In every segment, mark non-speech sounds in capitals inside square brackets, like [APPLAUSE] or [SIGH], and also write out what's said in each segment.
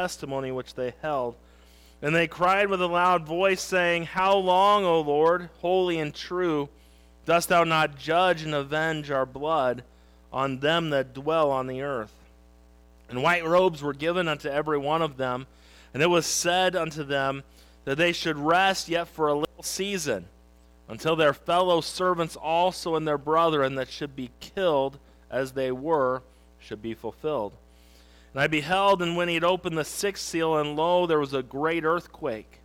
testimony which they held. And they cried with a loud voice, saying, How long, O Lord, holy and true, dost thou not judge and avenge our blood on them that dwell on the earth? And white robes were given unto every one of them, and it was said unto them that they should rest yet for a little season, until their fellow servants also and their brethren that should be killed as they were should be fulfilled. And I beheld, and when he had opened the sixth seal, and lo, there was a great earthquake.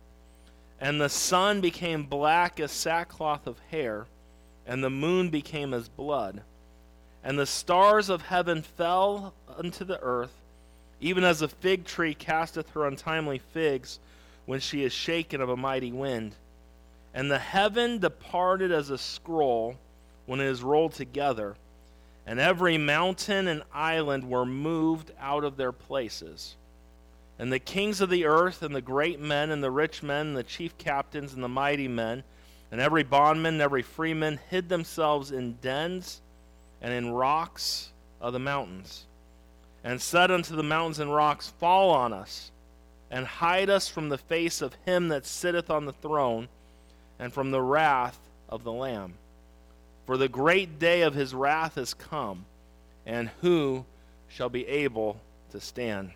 And the sun became black as sackcloth of hair, and the moon became as blood. And the stars of heaven fell unto the earth, even as a fig tree casteth her untimely figs when she is shaken of a mighty wind. And the heaven departed as a scroll when it is rolled together and every mountain and island were moved out of their places. And the kings of the earth, and the great men, and the rich men, and the chief captains, and the mighty men, and every bondman, and every freeman hid themselves in dens and in rocks of the mountains, and said unto the mountains and rocks, Fall on us, and hide us from the face of him that sitteth on the throne, and from the wrath of the Lamb. For the great day of his wrath has come, and who shall be able to stand?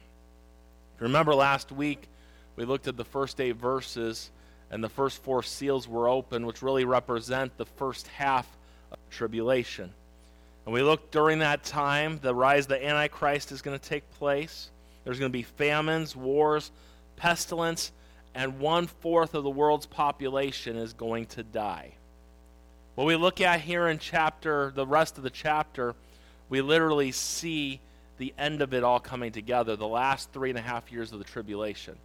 If you Remember last week we looked at the first eight verses, and the first four seals were open, which really represent the first half of tribulation. And we looked during that time, the rise of the Antichrist is going to take place. There's going to be famines, wars, pestilence, and one fourth of the world's population is going to die. What we look at here in chapter, the rest of the chapter, we literally see the end of it all coming together, the last three and a half years of the tribulation.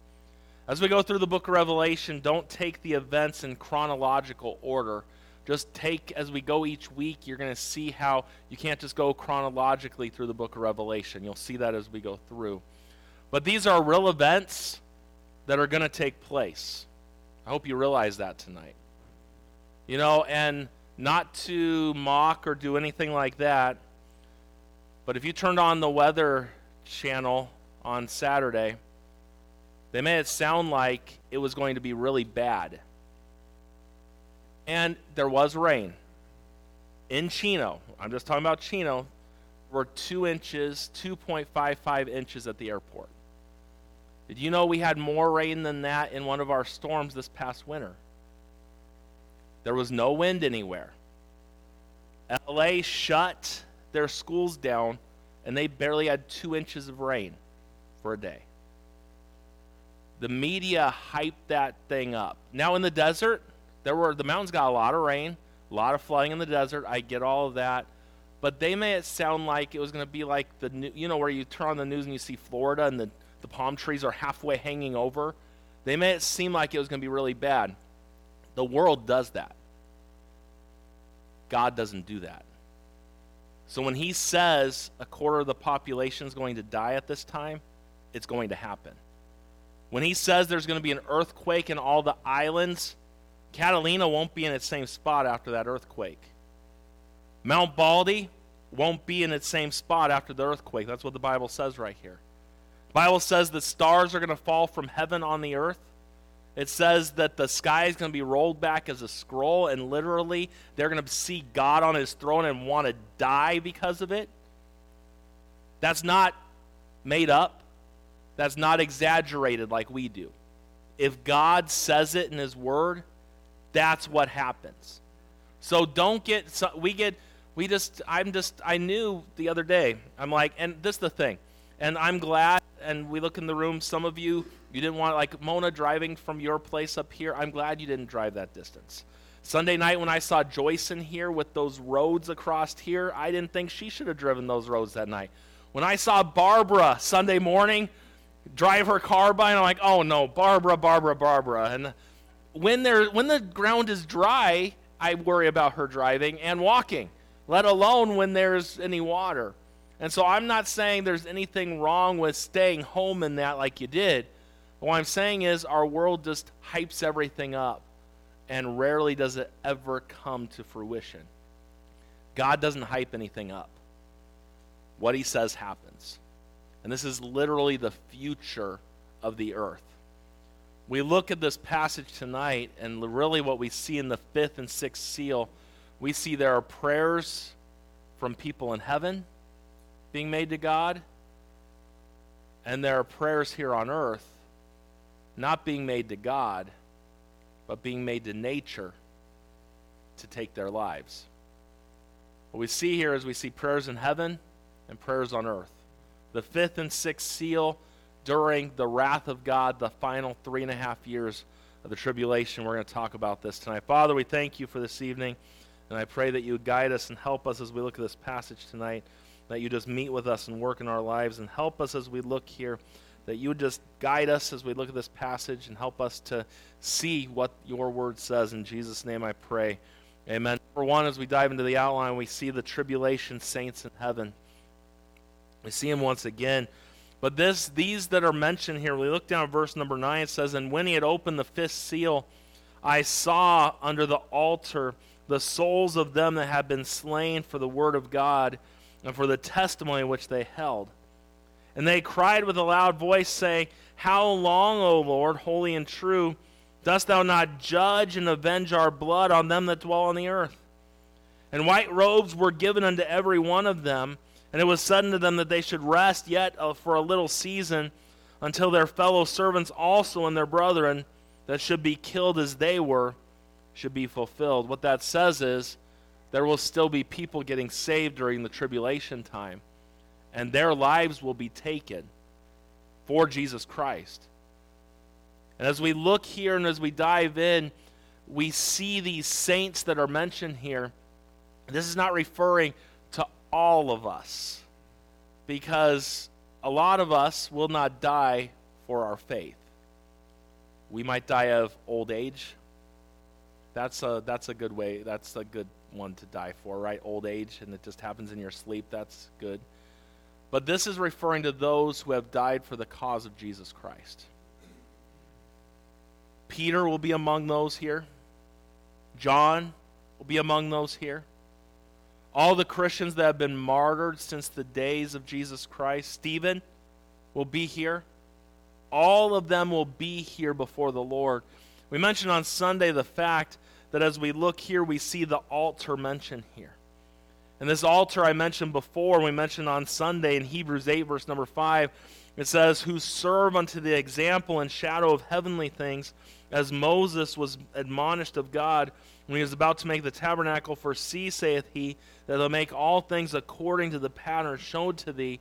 As we go through the book of Revelation, don't take the events in chronological order. Just take, as we go each week, you're going to see how you can't just go chronologically through the book of Revelation. You'll see that as we go through. But these are real events that are going to take place. I hope you realize that tonight. You know, and not to mock or do anything like that, but if you turned on the weather channel on Saturday, they made it sound like it was going to be really bad. And there was rain. In Chino, I'm just talking about Chino, were two inches, 2.55 inches at the airport. Did you know we had more rain than that in one of our storms this past winter? There was no wind anywhere. LA shut their schools down, and they barely had two inches of rain for a day. The media hyped that thing up. Now in the desert, there were the mountains got a lot of rain, a lot of flooding in the desert. I get all of that, but they made it sound like it was going to be like the new, you know where you turn on the news and you see Florida and the the palm trees are halfway hanging over. They made it seem like it was going to be really bad. The world does that. God doesn't do that. So when he says a quarter of the population is going to die at this time, it's going to happen. When he says there's going to be an earthquake in all the islands, Catalina won't be in its same spot after that earthquake. Mount Baldy won't be in its same spot after the earthquake. That's what the Bible says right here. The Bible says the stars are going to fall from heaven on the earth. It says that the sky is going to be rolled back as a scroll, and literally they're going to see God on his throne and want to die because of it. That's not made up, that's not exaggerated like we do. If God says it in his word, that's what happens. So don't get, so we get, we just, I'm just, I knew the other day, I'm like, and this is the thing, and I'm glad, and we look in the room, some of you you didn't want, like Mona driving from your place up here. I'm glad you didn't drive that distance. Sunday night when I saw Joyce in here with those roads across here, I didn't think she should have driven those roads that night. When I saw Barbara Sunday morning drive her car by, and I'm like, oh no, Barbara, Barbara, Barbara. And when, there, when the ground is dry, I worry about her driving and walking, let alone when there's any water. And so I'm not saying there's anything wrong with staying home in that like you did. What I'm saying is, our world just hypes everything up, and rarely does it ever come to fruition. God doesn't hype anything up. What he says happens. And this is literally the future of the earth. We look at this passage tonight, and really what we see in the fifth and sixth seal, we see there are prayers from people in heaven being made to God, and there are prayers here on earth not being made to God, but being made to nature to take their lives. What we see here is we see prayers in heaven and prayers on earth. The fifth and sixth seal during the wrath of God, the final three and a half years of the tribulation. We're going to talk about this tonight. Father, we thank you for this evening, and I pray that you guide us and help us as we look at this passage tonight, that you just meet with us and work in our lives, and help us as we look here, that you would just guide us as we look at this passage and help us to see what your word says. In Jesus' name I pray. Amen. For one, as we dive into the outline, we see the tribulation saints in heaven. We see them once again. But this, these that are mentioned here, we look down at verse number 9, it says, And when he had opened the fifth seal, I saw under the altar the souls of them that had been slain for the word of God and for the testimony which they held. And they cried with a loud voice, saying, How long, O Lord, holy and true, dost thou not judge and avenge our blood on them that dwell on the earth? And white robes were given unto every one of them and it was said unto them that they should rest yet uh, for a little season until their fellow servants also and their brethren that should be killed as they were should be fulfilled. What that says is there will still be people getting saved during the tribulation time, and their lives will be taken for Jesus Christ. And as we look here and as we dive in, we see these saints that are mentioned here. This is not referring to all of us because a lot of us will not die for our faith. We might die of old age. That's a, that's a good way, that's a good one to die for, right? Old age, and it just happens in your sleep. That's good. But this is referring to those who have died for the cause of Jesus Christ. Peter will be among those here. John will be among those here all the Christians that have been martyred since the days of Jesus Christ. Stephen will be here. All of them will be here before the Lord. We mentioned on Sunday the fact that as we look here, we see the altar mentioned here. And this altar I mentioned before, we mentioned on Sunday in Hebrews 8, verse number 5, it says, Who serve unto the example and shadow of heavenly things, as Moses was admonished of God when he was about to make the tabernacle. For see, saith he, that they'll make all things according to the pattern shown to thee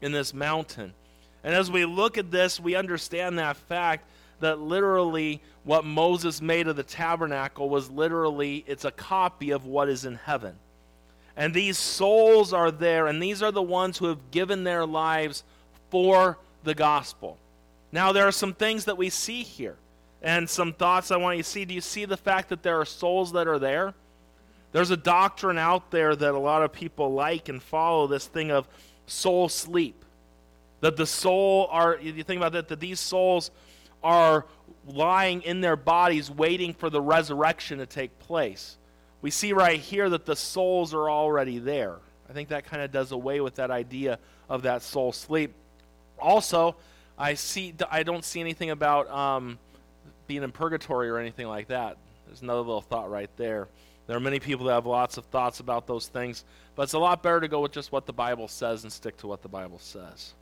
in this mountain. And as we look at this, we understand that fact that literally what Moses made of the tabernacle was literally it's a copy of what is in heaven. And these souls are there, and these are the ones who have given their lives for the gospel. Now, there are some things that we see here, and some thoughts I want you to see. Do you see the fact that there are souls that are there? There's a doctrine out there that a lot of people like and follow this thing of soul sleep. That the soul are, you think about that, that these souls are lying in their bodies waiting for the resurrection to take place. We see right here that the souls are already there. I think that kind of does away with that idea of that soul sleep. Also, I see I don't see anything about um, being in purgatory or anything like that. There's another little thought right there. There are many people that have lots of thoughts about those things, but it's a lot better to go with just what the Bible says and stick to what the Bible says.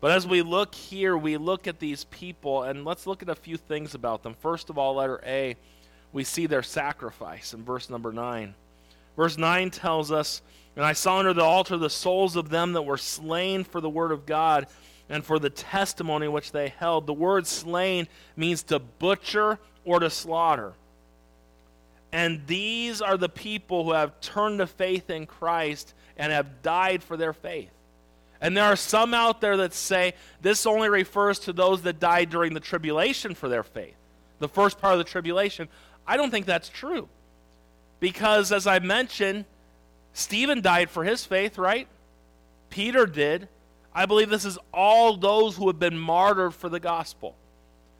But as we look here, we look at these people, and let's look at a few things about them. First of all, letter A, we see their sacrifice in verse number 9. Verse 9 tells us, And I saw under the altar the souls of them that were slain for the word of God and for the testimony which they held. The word slain means to butcher or to slaughter. And these are the people who have turned to faith in Christ and have died for their faith. And there are some out there that say this only refers to those that died during the tribulation for their faith, the first part of the tribulation. I don't think that's true. Because, as I mentioned, Stephen died for his faith, right? Peter did. I believe this is all those who have been martyred for the gospel.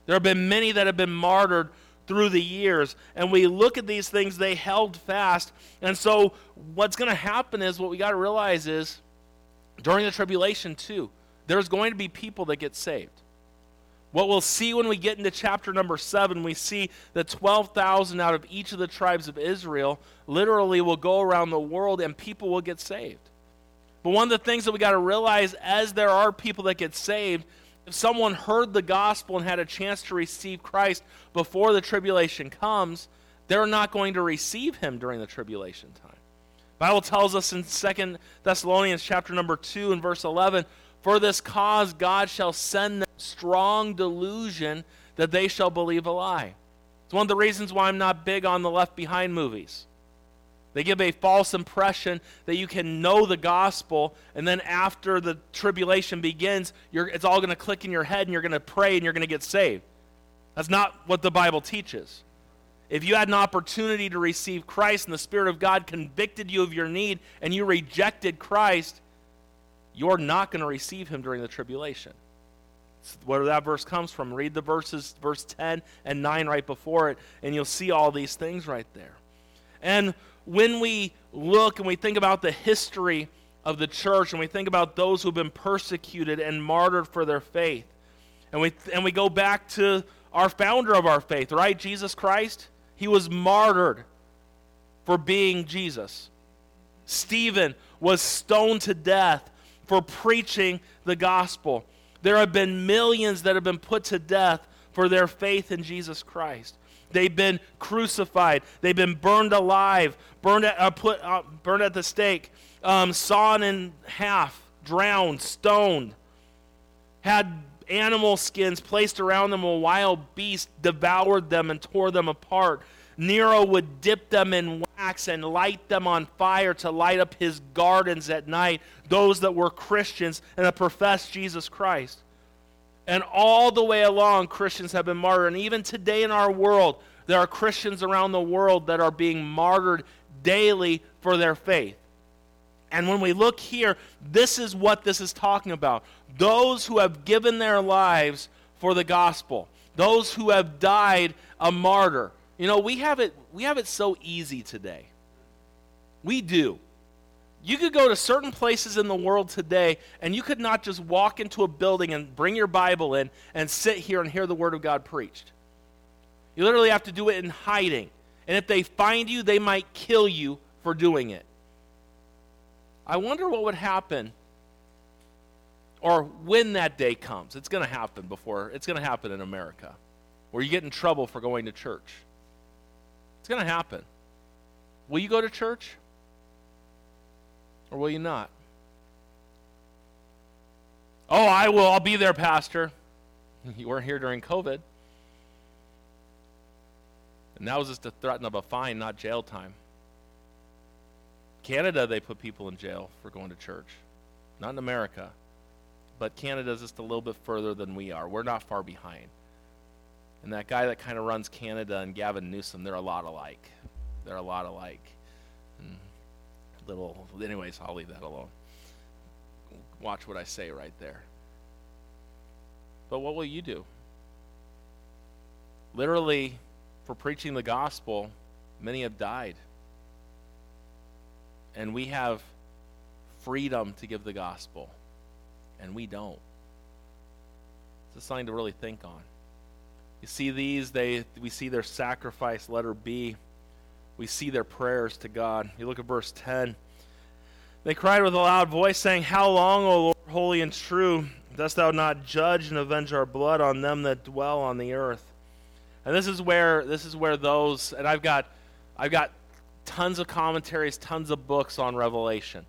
There have been many that have been martyred through the years. And we look at these things, they held fast. And so, what's going to happen is what we got to realize is during the tribulation, too, there's going to be people that get saved. What we'll see when we get into chapter number 7, we see that 12,000 out of each of the tribes of Israel literally will go around the world and people will get saved. But one of the things that we got to realize as there are people that get saved, if someone heard the gospel and had a chance to receive Christ before the tribulation comes, they're not going to receive him during the tribulation time. Bible tells us in 2 Thessalonians chapter number 2 and verse 11, for this cause God shall send them strong delusion that they shall believe a lie. It's one of the reasons why I'm not big on the Left Behind movies. They give a false impression that you can know the gospel, and then after the tribulation begins, it's all going to click in your head, and you're going to pray, and you're going to get saved. That's not what the Bible teaches. If you had an opportunity to receive Christ and the Spirit of God convicted you of your need and you rejected Christ, you're not going to receive him during the tribulation. where that verse comes from. Read the verses, verse 10 and 9 right before it, and you'll see all these things right there. And when we look and we think about the history of the church and we think about those who've been persecuted and martyred for their faith, and we, and we go back to our founder of our faith, right? Jesus Christ. He was martyred for being Jesus. Stephen was stoned to death for preaching the gospel. There have been millions that have been put to death for their faith in Jesus Christ. They've been crucified. They've been burned alive, burned at, uh, put, uh, burned at the stake, um, sawn in half, drowned, stoned, had animal skins placed around them, a wild beast devoured them and tore them apart. Nero would dip them in wax and light them on fire to light up his gardens at night, those that were Christians and that professed Jesus Christ. And all the way along, Christians have been martyred. And even today in our world, there are Christians around the world that are being martyred daily for their faith. And when we look here, this is what this is talking about. Those who have given their lives for the gospel, those who have died a martyr. You know, we have it we have it so easy today. We do. You could go to certain places in the world today and you could not just walk into a building and bring your Bible in and sit here and hear the word of God preached. You literally have to do it in hiding. And if they find you, they might kill you for doing it. I wonder what would happen or when that day comes. It's going to happen before, it's going to happen in America where you get in trouble for going to church. It's going to happen. Will you go to church or will you not? Oh, I will. I'll be there, Pastor. [LAUGHS] You weren't here during COVID. And that was just a threat of a fine, not jail time. Canada, they put people in jail for going to church. Not in America. But Canada's just a little bit further than we are. We're not far behind. And that guy that kind of runs Canada and Gavin Newsom, they're a lot alike. They're a lot alike. And little, anyways, I'll leave that alone. Watch what I say right there. But what will you do? Literally, for preaching the gospel, many have died. And we have freedom to give the gospel, and we don't. It's a sign to really think on. You see these, they we see their sacrifice, letter B. We see their prayers to God. You look at verse 10. They cried with a loud voice, saying, How long, O Lord, holy and true, dost thou not judge and avenge our blood on them that dwell on the earth? And this is where this is where those and I've got I've got tons of commentaries, tons of books on Revelation.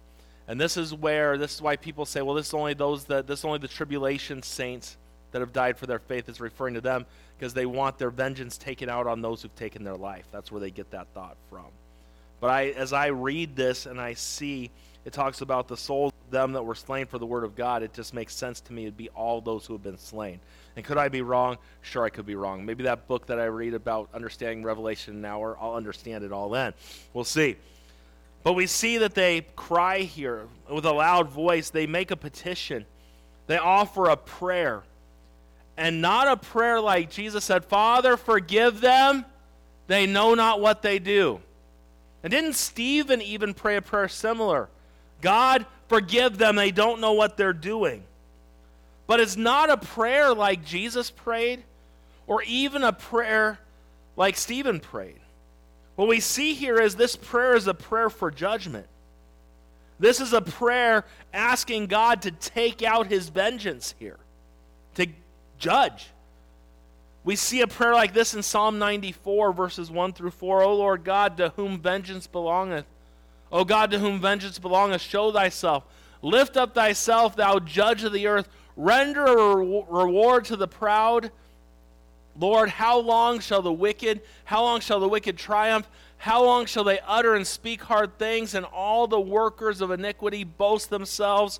And this is where this is why people say, well, this is only those that this is only the tribulation saints that have died for their faith is referring to them because they want their vengeance taken out on those who've taken their life. That's where they get that thought from. But I as I read this and I see it talks about the souls of them that were slain for the word of God, it just makes sense to me it'd be all those who have been slain. And could I be wrong? Sure, I could be wrong. Maybe that book that I read about understanding Revelation an hour, I'll understand it all then. We'll see. But we see that they cry here with a loud voice. They make a petition, they offer a prayer. And not a prayer like Jesus said, Father, forgive them. They know not what they do. And didn't Stephen even pray a prayer similar? God, forgive them. They don't know what they're doing. But it's not a prayer like Jesus prayed or even a prayer like Stephen prayed. What we see here is this prayer is a prayer for judgment. This is a prayer asking God to take out his vengeance here, judge. We see a prayer like this in Psalm 94, verses 1 through 4. O Lord God, to whom vengeance belongeth. O God, to whom vengeance belongeth, show thyself. Lift up thyself, thou judge of the earth. Render a reward to the proud. Lord, how long shall the wicked, how long shall the wicked triumph? How long shall they utter and speak hard things, and all the workers of iniquity boast themselves?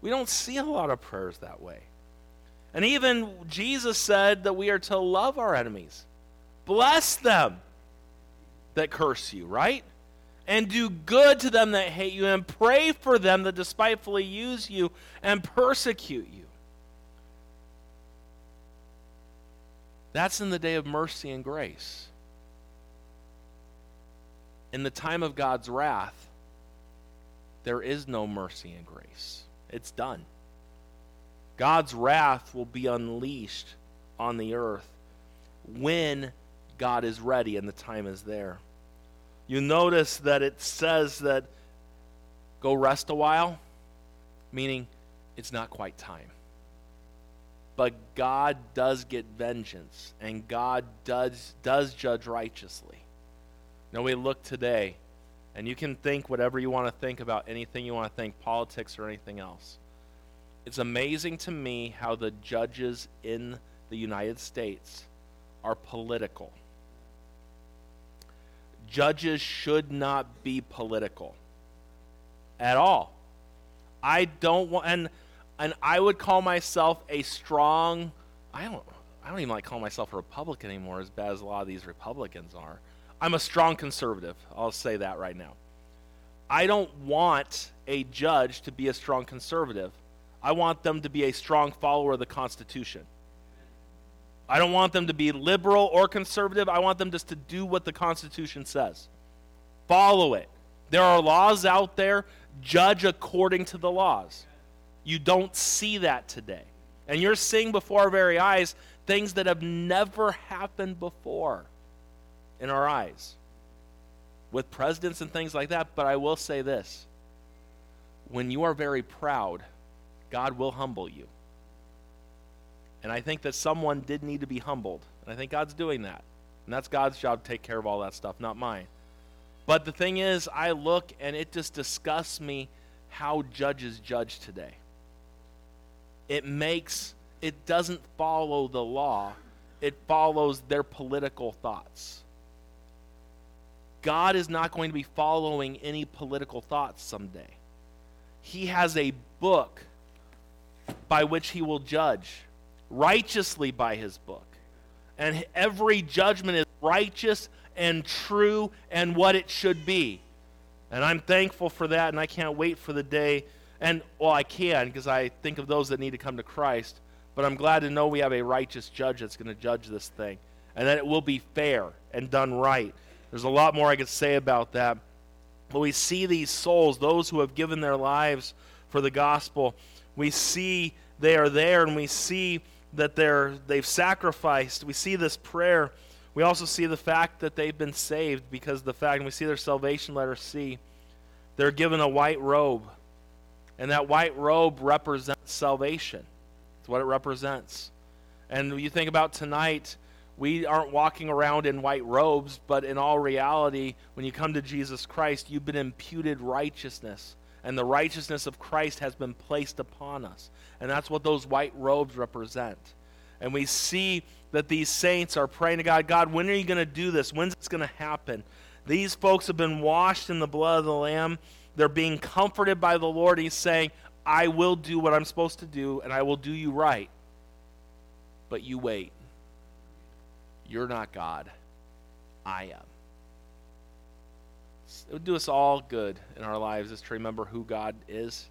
We don't see a lot of prayers that way. And even Jesus said that we are to love our enemies, bless them that curse you, right? And do good to them that hate you, and pray for them that despitefully use you and persecute you. That's in the day of mercy and grace. In the time of God's wrath, there is no mercy and grace. It's done. God's wrath will be unleashed on the earth when God is ready and the time is there. You notice that it says that go rest a while, meaning it's not quite time. But God does get vengeance, and God does, does judge righteously. Now we look today, and you can think whatever you want to think about anything you want to think, politics or anything else. It's amazing to me how the judges in the United States are political. Judges should not be political at all. I don't want and and I would call myself a strong I don't I don't even like call myself a Republican anymore as bad as a lot of these Republicans are. I'm a strong conservative. I'll say that right now. I don't want a judge to be a strong conservative. I want them to be a strong follower of the Constitution. I don't want them to be liberal or conservative. I want them just to do what the Constitution says. Follow it. There are laws out there. Judge according to the laws. You don't see that today. And you're seeing before our very eyes things that have never happened before in our eyes with presidents and things like that. But I will say this when you are very proud, God will humble you. And I think that someone did need to be humbled. And I think God's doing that. And that's God's job to take care of all that stuff, not mine. But the thing is, I look and it just disgusts me how judges judge today. It makes, it doesn't follow the law, it follows their political thoughts. God is not going to be following any political thoughts someday. He has a book by which he will judge, righteously by his book. And every judgment is righteous and true and what it should be. And I'm thankful for that, and I can't wait for the day. And, well, I can because I think of those that need to come to Christ. But I'm glad to know we have a righteous judge that's going to judge this thing and that it will be fair and done right. There's a lot more I could say about that. But we see these souls, those who have given their lives for the gospel, we see they are there and we see that they're they've sacrificed. We see this prayer. We also see the fact that they've been saved because the fact, and we see their salvation letter C. They're given a white robe. And that white robe represents salvation. It's what it represents. And you think about tonight, we aren't walking around in white robes, but in all reality, when you come to Jesus Christ, you've been imputed righteousness and the righteousness of Christ has been placed upon us. And that's what those white robes represent. And we see that these saints are praying to God God, when are you going to do this? When's this going to happen? These folks have been washed in the blood of the Lamb. They're being comforted by the Lord. He's saying, I will do what I'm supposed to do, and I will do you right. But you wait. You're not God. I am it would do us all good in our lives is to remember who God is.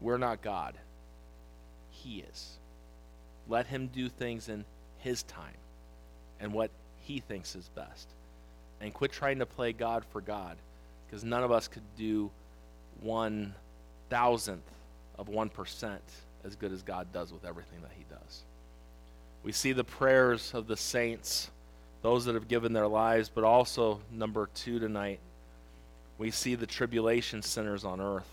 We're not God, He is. Let Him do things in His time and what He thinks is best. And quit trying to play God for God because none of us could do one thousandth of 1% as good as God does with everything that he does. We see the prayers of the saints, those that have given their lives, but also, number two tonight, we see the tribulation centers on earth.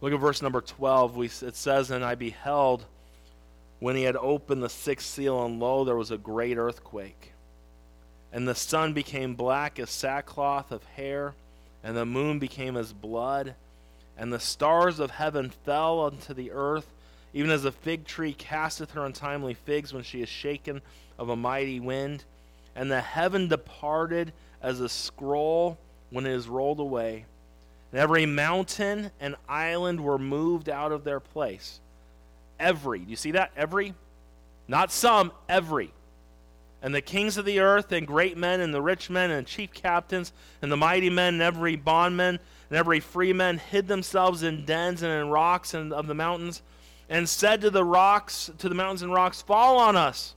Look at verse number 12. We, it says, And I beheld when he had opened the sixth seal, and lo, there was a great earthquake. And the sun became black as sackcloth of hair, and the moon became as blood, and the stars of heaven fell unto the earth, even as a fig tree casteth her untimely figs when she is shaken of a mighty wind. And the heaven departed as a scroll when it is rolled away. And every mountain and island were moved out of their place. Every. Do you see that? Every. Not some, every. And the kings of the earth, and great men, and the rich men, and chief captains, and the mighty men, and every bondman, and every freeman hid themselves in dens and in rocks and of the mountains, and said to the rocks, to the mountains and rocks, Fall on us,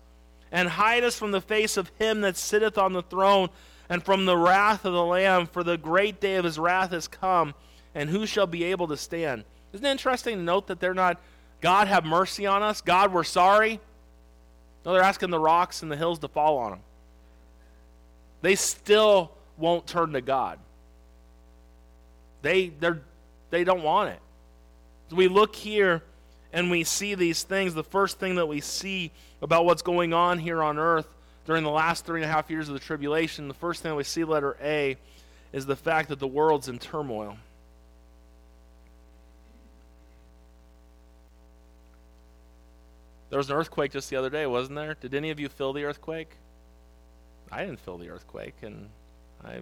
and hide us from the face of him that sitteth on the throne, and from the wrath of the Lamb, for the great day of his wrath has come, and who shall be able to stand? Isn't it interesting to note that they're not, God have mercy on us, God, we're sorry? No, they're asking the rocks and the hills to fall on them. They still won't turn to God. They, they're, they don't want it. So we look here and we see these things. The first thing that we see about what's going on here on earth during the last three and a half years of the tribulation, the first thing we see, letter A, is the fact that the world's in turmoil. There was an earthquake just the other day, wasn't there? Did any of you feel the earthquake? I didn't feel the earthquake, and I,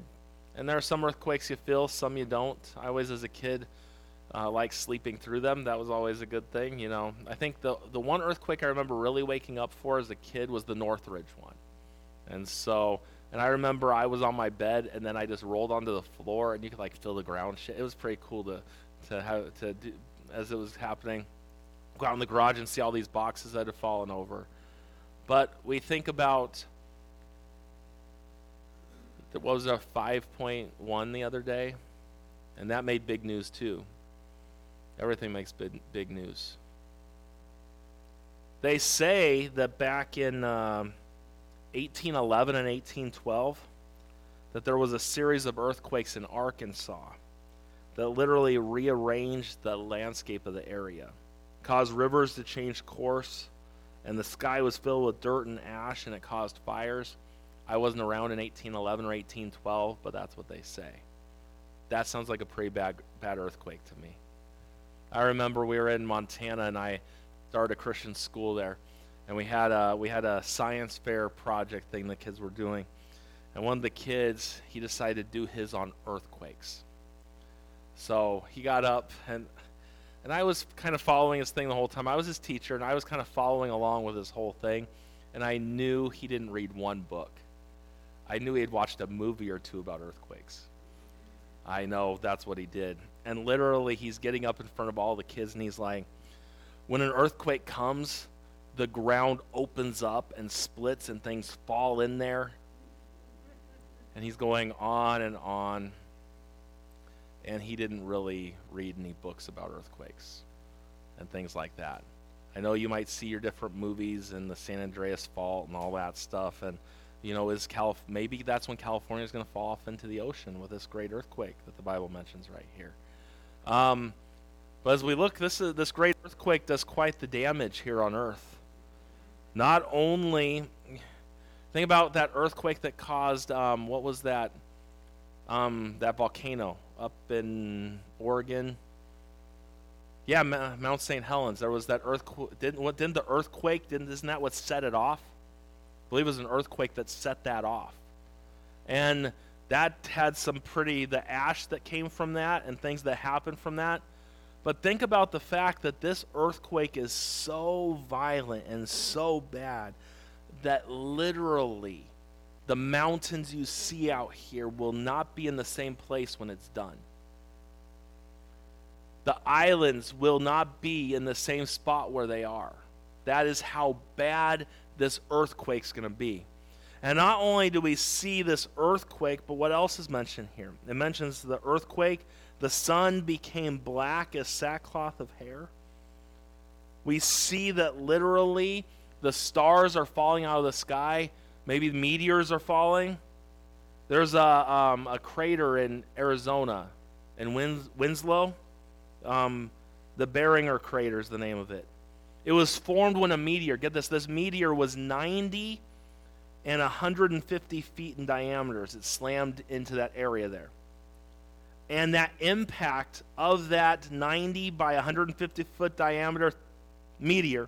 and there are some earthquakes you feel, some you don't. I always, as a kid, uh, like sleeping through them. That was always a good thing, you know. I think the the one earthquake I remember really waking up for as a kid was the Northridge one, and so. And I remember I was on my bed, and then I just rolled onto the floor, and you could like feel the ground shit. It was pretty cool to, to have to do as it was happening go out in the garage and see all these boxes that had fallen over. But we think about what was a 5.1 the other day, and that made big news too. Everything makes big, big news. They say that back in um, 1811 and 1812, that there was a series of earthquakes in Arkansas that literally rearranged the landscape of the area caused rivers to change course, and the sky was filled with dirt and ash, and it caused fires. I wasn't around in 1811 or 1812, but that's what they say. That sounds like a pretty bad, bad earthquake to me. I remember we were in Montana, and I started a Christian school there, and we had a we had a science fair project thing the kids were doing, and one of the kids he decided to do his on earthquakes. So he got up, and and I was kind of following his thing the whole time. I was his teacher, and I was kind of following along with his whole thing. And I knew he didn't read one book. I knew he had watched a movie or two about earthquakes. I know that's what he did. And literally, he's getting up in front of all the kids, and he's like, When an earthquake comes, the ground opens up and splits, and things fall in there. And he's going on and on and he didn't really read any books about earthquakes and things like that. I know you might see your different movies and the San Andreas fault and all that stuff, and you know, is Calif- maybe that's when California is going to fall off into the ocean with this great earthquake that the Bible mentions right here. Um, but as we look, this is, this great earthquake does quite the damage here on Earth. Not only, think about that earthquake that caused um, what was that? Um, that volcano up in Oregon. Yeah, Mount St. Helens. There was that earthquake. Didn't, what, didn't the earthquake, didn't, isn't that what set it off? I believe it was an earthquake that set that off. And that had some pretty, the ash that came from that and things that happened from that. But think about the fact that this earthquake is so violent and so bad that literally the mountains you see out here will not be in the same place when it's done. The islands will not be in the same spot where they are. That is how bad this earthquake's going to be. And not only do we see this earthquake, but what else is mentioned here? It mentions the earthquake, the sun became black as sackcloth of hair. We see that literally the stars are falling out of the sky. Maybe meteors are falling. There's a, um, a crater in Arizona, in Wins- Winslow. Um, the Barringer crater is the name of it. It was formed when a meteor, get this, this meteor was 90 and 150 feet in diameter as it slammed into that area there. And that impact of that 90 by 150 foot diameter meteor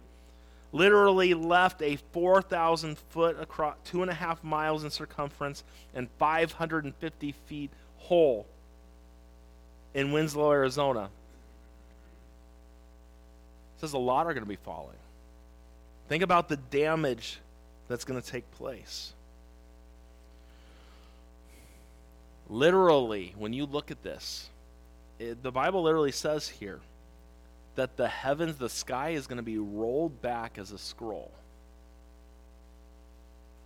literally left a 4,000 foot across, two and a half miles in circumference, and 550 feet hole in Winslow, Arizona. It says a lot are going to be falling. Think about the damage that's going to take place. Literally, when you look at this, it, the Bible literally says here that the heavens, the sky is going to be rolled back as a scroll.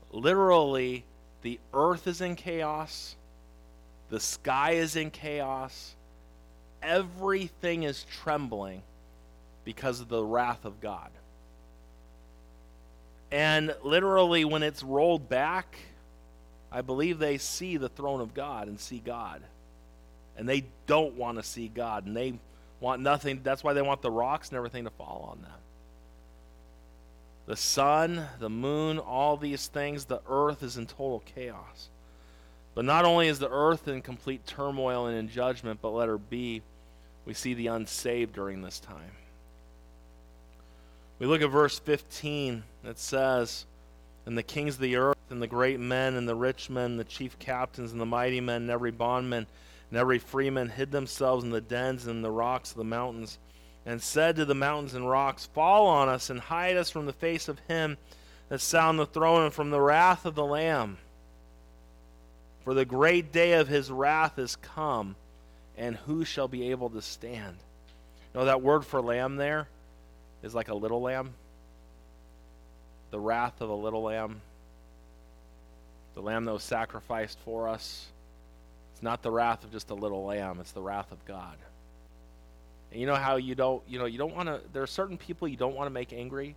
Literally, the earth is in chaos, the sky is in chaos, everything is trembling because of the wrath of God. And literally, when it's rolled back, I believe they see the throne of God and see God. And they don't want to see God. And they want nothing. That's why they want the rocks and everything to fall on them. The sun, the moon, all these things, the earth is in total chaos. But not only is the earth in complete turmoil and in judgment, but let her be, we see the unsaved during this time. We look at verse 15. It says, And the kings of the earth, and the great men, and the rich men, the chief captains, and the mighty men, and every bondman, and every freeman hid themselves in the dens and in the rocks of the mountains, and said to the mountains and rocks, Fall on us and hide us from the face of him that sat on the throne and from the wrath of the Lamb. For the great day of his wrath is come, and who shall be able to stand? You know that word for lamb there is like a little lamb? The wrath of a little lamb. The lamb that was sacrificed for us it's not the wrath of just a little lamb, it's the wrath of God. And you know how you don't, you know, you don't want to, there are certain people you don't want to make angry.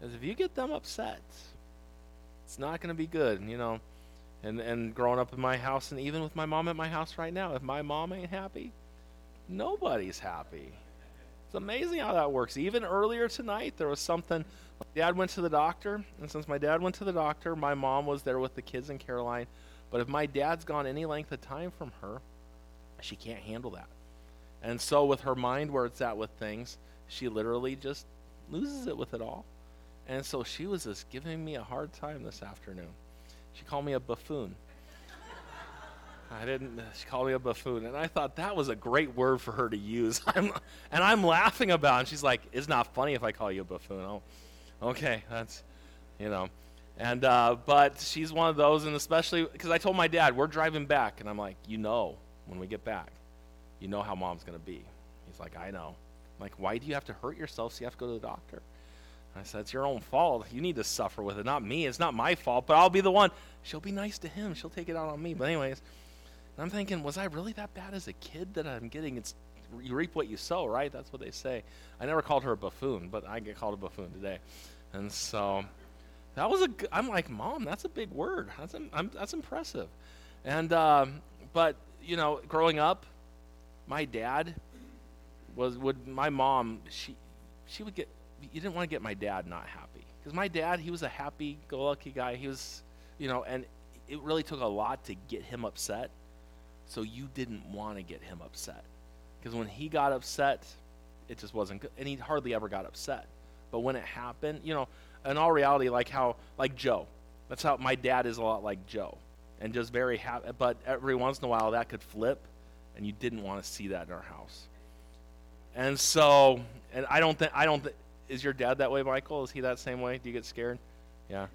Because if you get them upset, it's not going to be good, you know. And, and growing up in my house, and even with my mom at my house right now, if my mom ain't happy, nobody's happy. It's amazing how that works. Even earlier tonight, there was something. My dad went to the doctor, and since my dad went to the doctor, my mom was there with the kids and Caroline. But if my dad's gone any length of time from her, she can't handle that. And so, with her mind where it's at with things, she literally just loses it with it all. And so, she was just giving me a hard time this afternoon. She called me a buffoon. I didn't. She called me a buffoon, and I thought that was a great word for her to use. [LAUGHS] I'm, and I'm laughing about. it. And she's like, "It's not funny if I call you a buffoon." Oh, okay, that's, you know. And uh, but she's one of those, and especially because I told my dad we're driving back, and I'm like, you know, when we get back, you know how mom's gonna be. He's like, I know. I'm like, why do you have to hurt yourself so you have to go to the doctor? I said, it's your own fault. You need to suffer with it, not me. It's not my fault, but I'll be the one. She'll be nice to him. She'll take it out on me. But anyways, I'm thinking, was I really that bad as a kid that I'm getting? It's you reap what you sow, right? That's what they say. I never called her a buffoon, but I get called a buffoon today, and so that was a. I'm like, mom, that's a big word. That's I'm, that's impressive. And um, but you know, growing up, my dad was would my mom she she would get you didn't want to get my dad not happy because my dad he was a happy-go-lucky guy. He was you know, and it really took a lot to get him upset. So you didn't want to get him upset because when he got upset, it just wasn't good, and he hardly ever got upset. But when it happened, you know, in all reality, like how, like Joe. That's how my dad is a lot like Joe, and just very happy. But every once in a while, that could flip, and you didn't want to see that in our house. And so, and I don't think I don't. Th- is your dad that way, Michael? Is he that same way? Do you get scared? Yeah.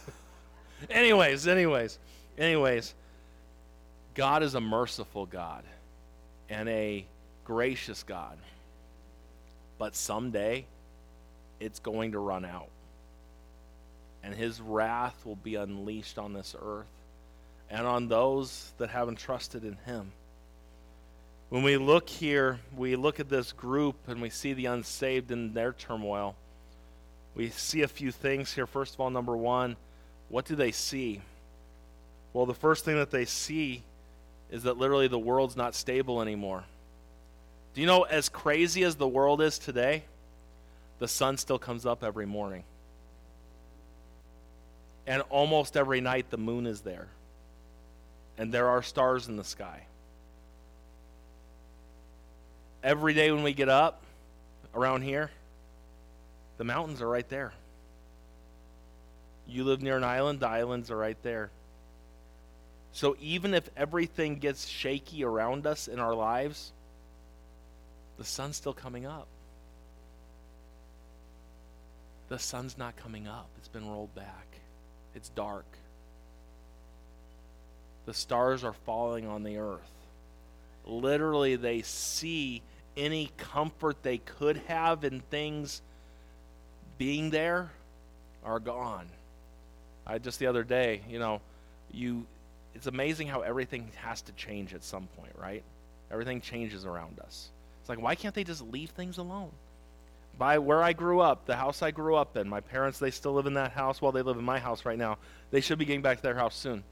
[LAUGHS] anyways, anyways, anyways. God is a merciful God and a gracious God. But someday, it's going to run out and his wrath will be unleashed on this earth and on those that haven't trusted in him. When we look here, we look at this group and we see the unsaved in their turmoil. We see a few things here. First of all, number one, what do they see? Well, the first thing that they see is that literally the world's not stable anymore. Do you know, as crazy as the world is today, the sun still comes up every morning. And almost every night the moon is there. And there are stars in the sky. Every day when we get up around here, the mountains are right there. You live near an island, the islands are right there. So even if everything gets shaky around us in our lives, the sun's still coming up. The sun's not coming up, it's been rolled back. It's dark. The stars are falling on the earth. Literally, they see any comfort they could have in things being there are gone. I just the other day, you know, you it's amazing how everything has to change at some point, right? Everything changes around us. It's like why can't they just leave things alone? By where I grew up, the house I grew up in, my parents they still live in that house while well, they live in my house right now. They should be getting back to their house soon.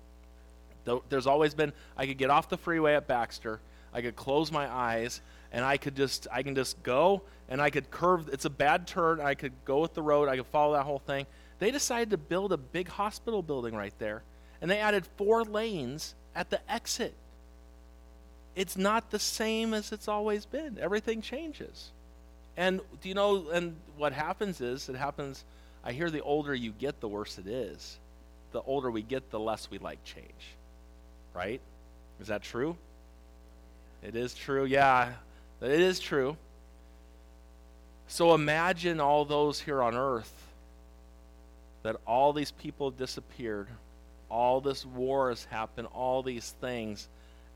There's always been I could get off the freeway at Baxter, I could close my eyes and I could just I can just go and I could curve it's a bad turn, I could go with the road, I could follow that whole thing. They decided to build a big hospital building right there and they added four lanes at the exit. It's not the same as it's always been. Everything changes. And do you know and what happens is it happens I hear the older you get the worse it is. The older we get the less we like change. Right? Is that true? It is true. Yeah, it is true. So imagine all those here on earth that all these people disappeared all this war has happened, all these things,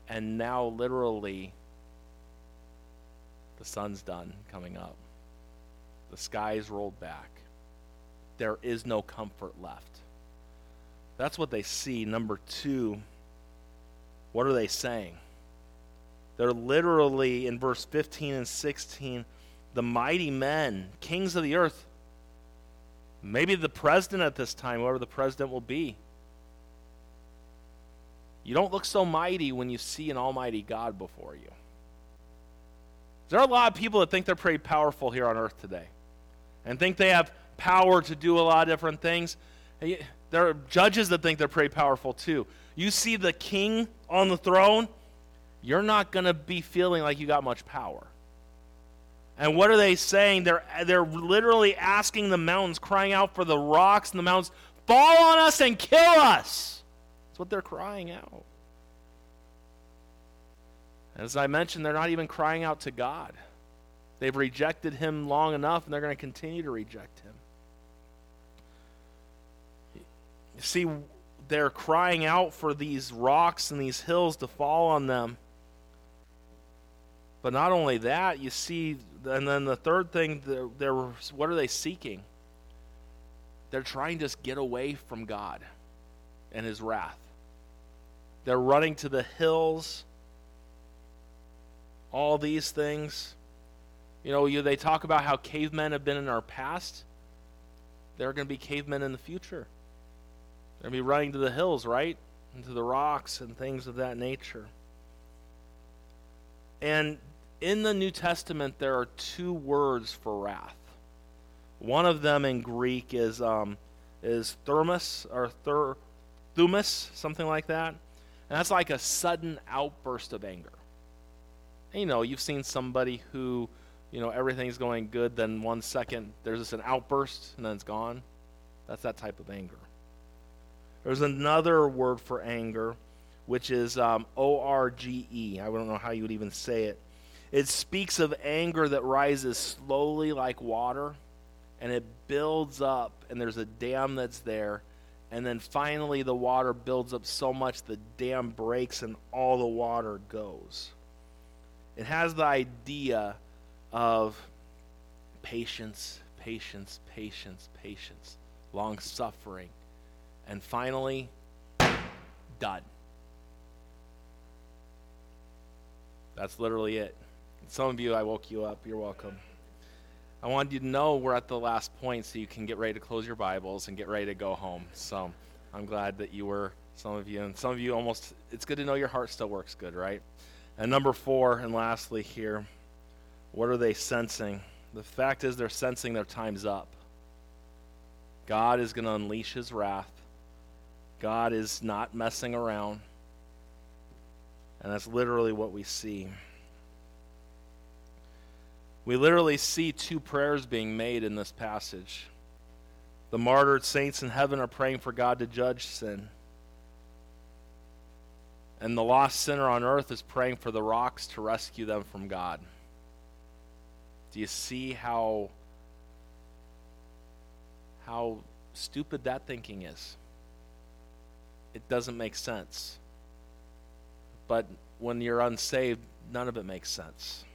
and now literally the sun's done coming up. The sky's rolled back. There is no comfort left. That's what they see. Number two, what are they saying? They're literally in verse 15 and 16 the mighty men, kings of the earth, maybe the president at this time, whoever the president will be you don't look so mighty when you see an almighty God before you. There are a lot of people that think they're pretty powerful here on earth today and think they have power to do a lot of different things. There are judges that think they're pretty powerful too. You see the king on the throne, you're not going to be feeling like you got much power. And what are they saying? They're, they're literally asking the mountains, crying out for the rocks and the mountains, fall on us and kill us what they're crying out. As I mentioned, they're not even crying out to God. They've rejected him long enough, and they're going to continue to reject him. You see, they're crying out for these rocks and these hills to fall on them. But not only that, you see, and then the third thing, they're, they're, what are they seeking? They're trying to get away from God and his wrath. They're running to the hills. All these things. You know, you, they talk about how cavemen have been in our past. They're going to be cavemen in the future. They're going to be running to the hills, right? Into the rocks and things of that nature. And in the New Testament, there are two words for wrath. One of them in Greek is um, is thermos or ther, thumas, something like that. And that's like a sudden outburst of anger. And, you know, you've seen somebody who, you know, everything's going good, then one second there's just an outburst and then it's gone. That's that type of anger. There's another word for anger, which is um, O R G E. I don't know how you would even say it. It speaks of anger that rises slowly like water and it builds up, and there's a dam that's there, and then finally, the water builds up so much the dam breaks and all the water goes. It has the idea of patience, patience, patience, patience, long suffering, and finally, done. That's literally it. Some of you, I woke you up. You're welcome. I wanted you to know we're at the last point so you can get ready to close your Bibles and get ready to go home. So I'm glad that you were, some of you, and some of you almost, it's good to know your heart still works good, right? And number four, and lastly here, what are they sensing? The fact is, they're sensing their time's up. God is going to unleash his wrath. God is not messing around. And that's literally what we see. We literally see two prayers being made in this passage. The martyred saints in heaven are praying for God to judge sin. And the lost sinner on earth is praying for the rocks to rescue them from God. Do you see how how stupid that thinking is? It doesn't make sense. But when you're unsaved, none of it makes sense.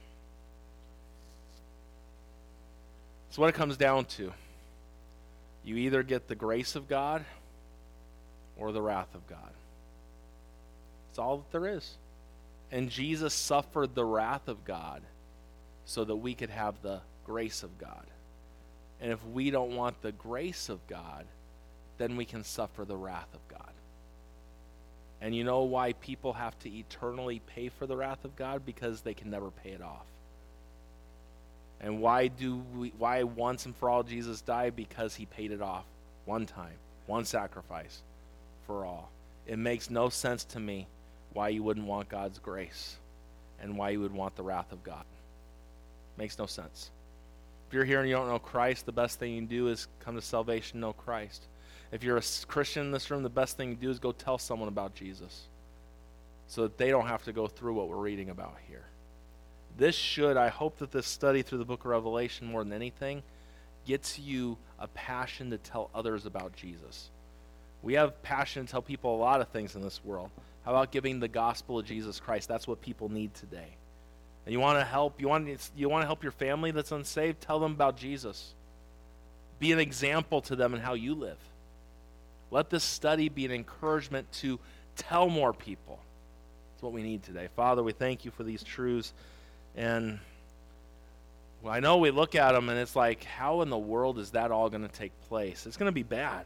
What it comes down to, you either get the grace of God or the wrath of God. It's all that there is. And Jesus suffered the wrath of God so that we could have the grace of God. And if we don't want the grace of God, then we can suffer the wrath of God. And you know why people have to eternally pay for the wrath of God? Because they can never pay it off. And why do we why once and for all Jesus died? Because he paid it off one time, one sacrifice for all. It makes no sense to me why you wouldn't want God's grace and why you would want the wrath of God. Makes no sense. If you're here and you don't know Christ, the best thing you can do is come to salvation, know Christ. If you're a Christian in this room, the best thing to do is go tell someone about Jesus so that they don't have to go through what we're reading about here. This should, I hope that this study through the book of Revelation, more than anything, gets you a passion to tell others about Jesus. We have passion to tell people a lot of things in this world. How about giving the gospel of Jesus Christ? That's what people need today. And you want to help, you want, you want to help your family that's unsaved? Tell them about Jesus. Be an example to them in how you live. Let this study be an encouragement to tell more people. That's what we need today. Father, we thank you for these truths. And I know we look at them and it's like, how in the world is that all going to take place? It's going to be bad.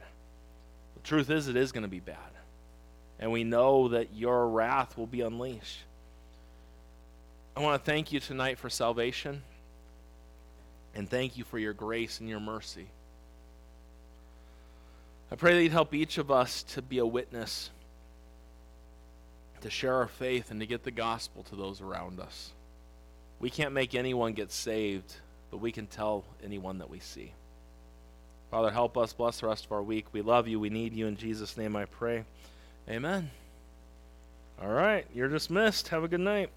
The truth is, it is going to be bad. And we know that your wrath will be unleashed. I want to thank you tonight for salvation. And thank you for your grace and your mercy. I pray that you'd help each of us to be a witness, to share our faith, and to get the gospel to those around us. We can't make anyone get saved, but we can tell anyone that we see. Father, help us. Bless the rest of our week. We love you. We need you. In Jesus' name I pray. Amen. All right. You're dismissed. Have a good night.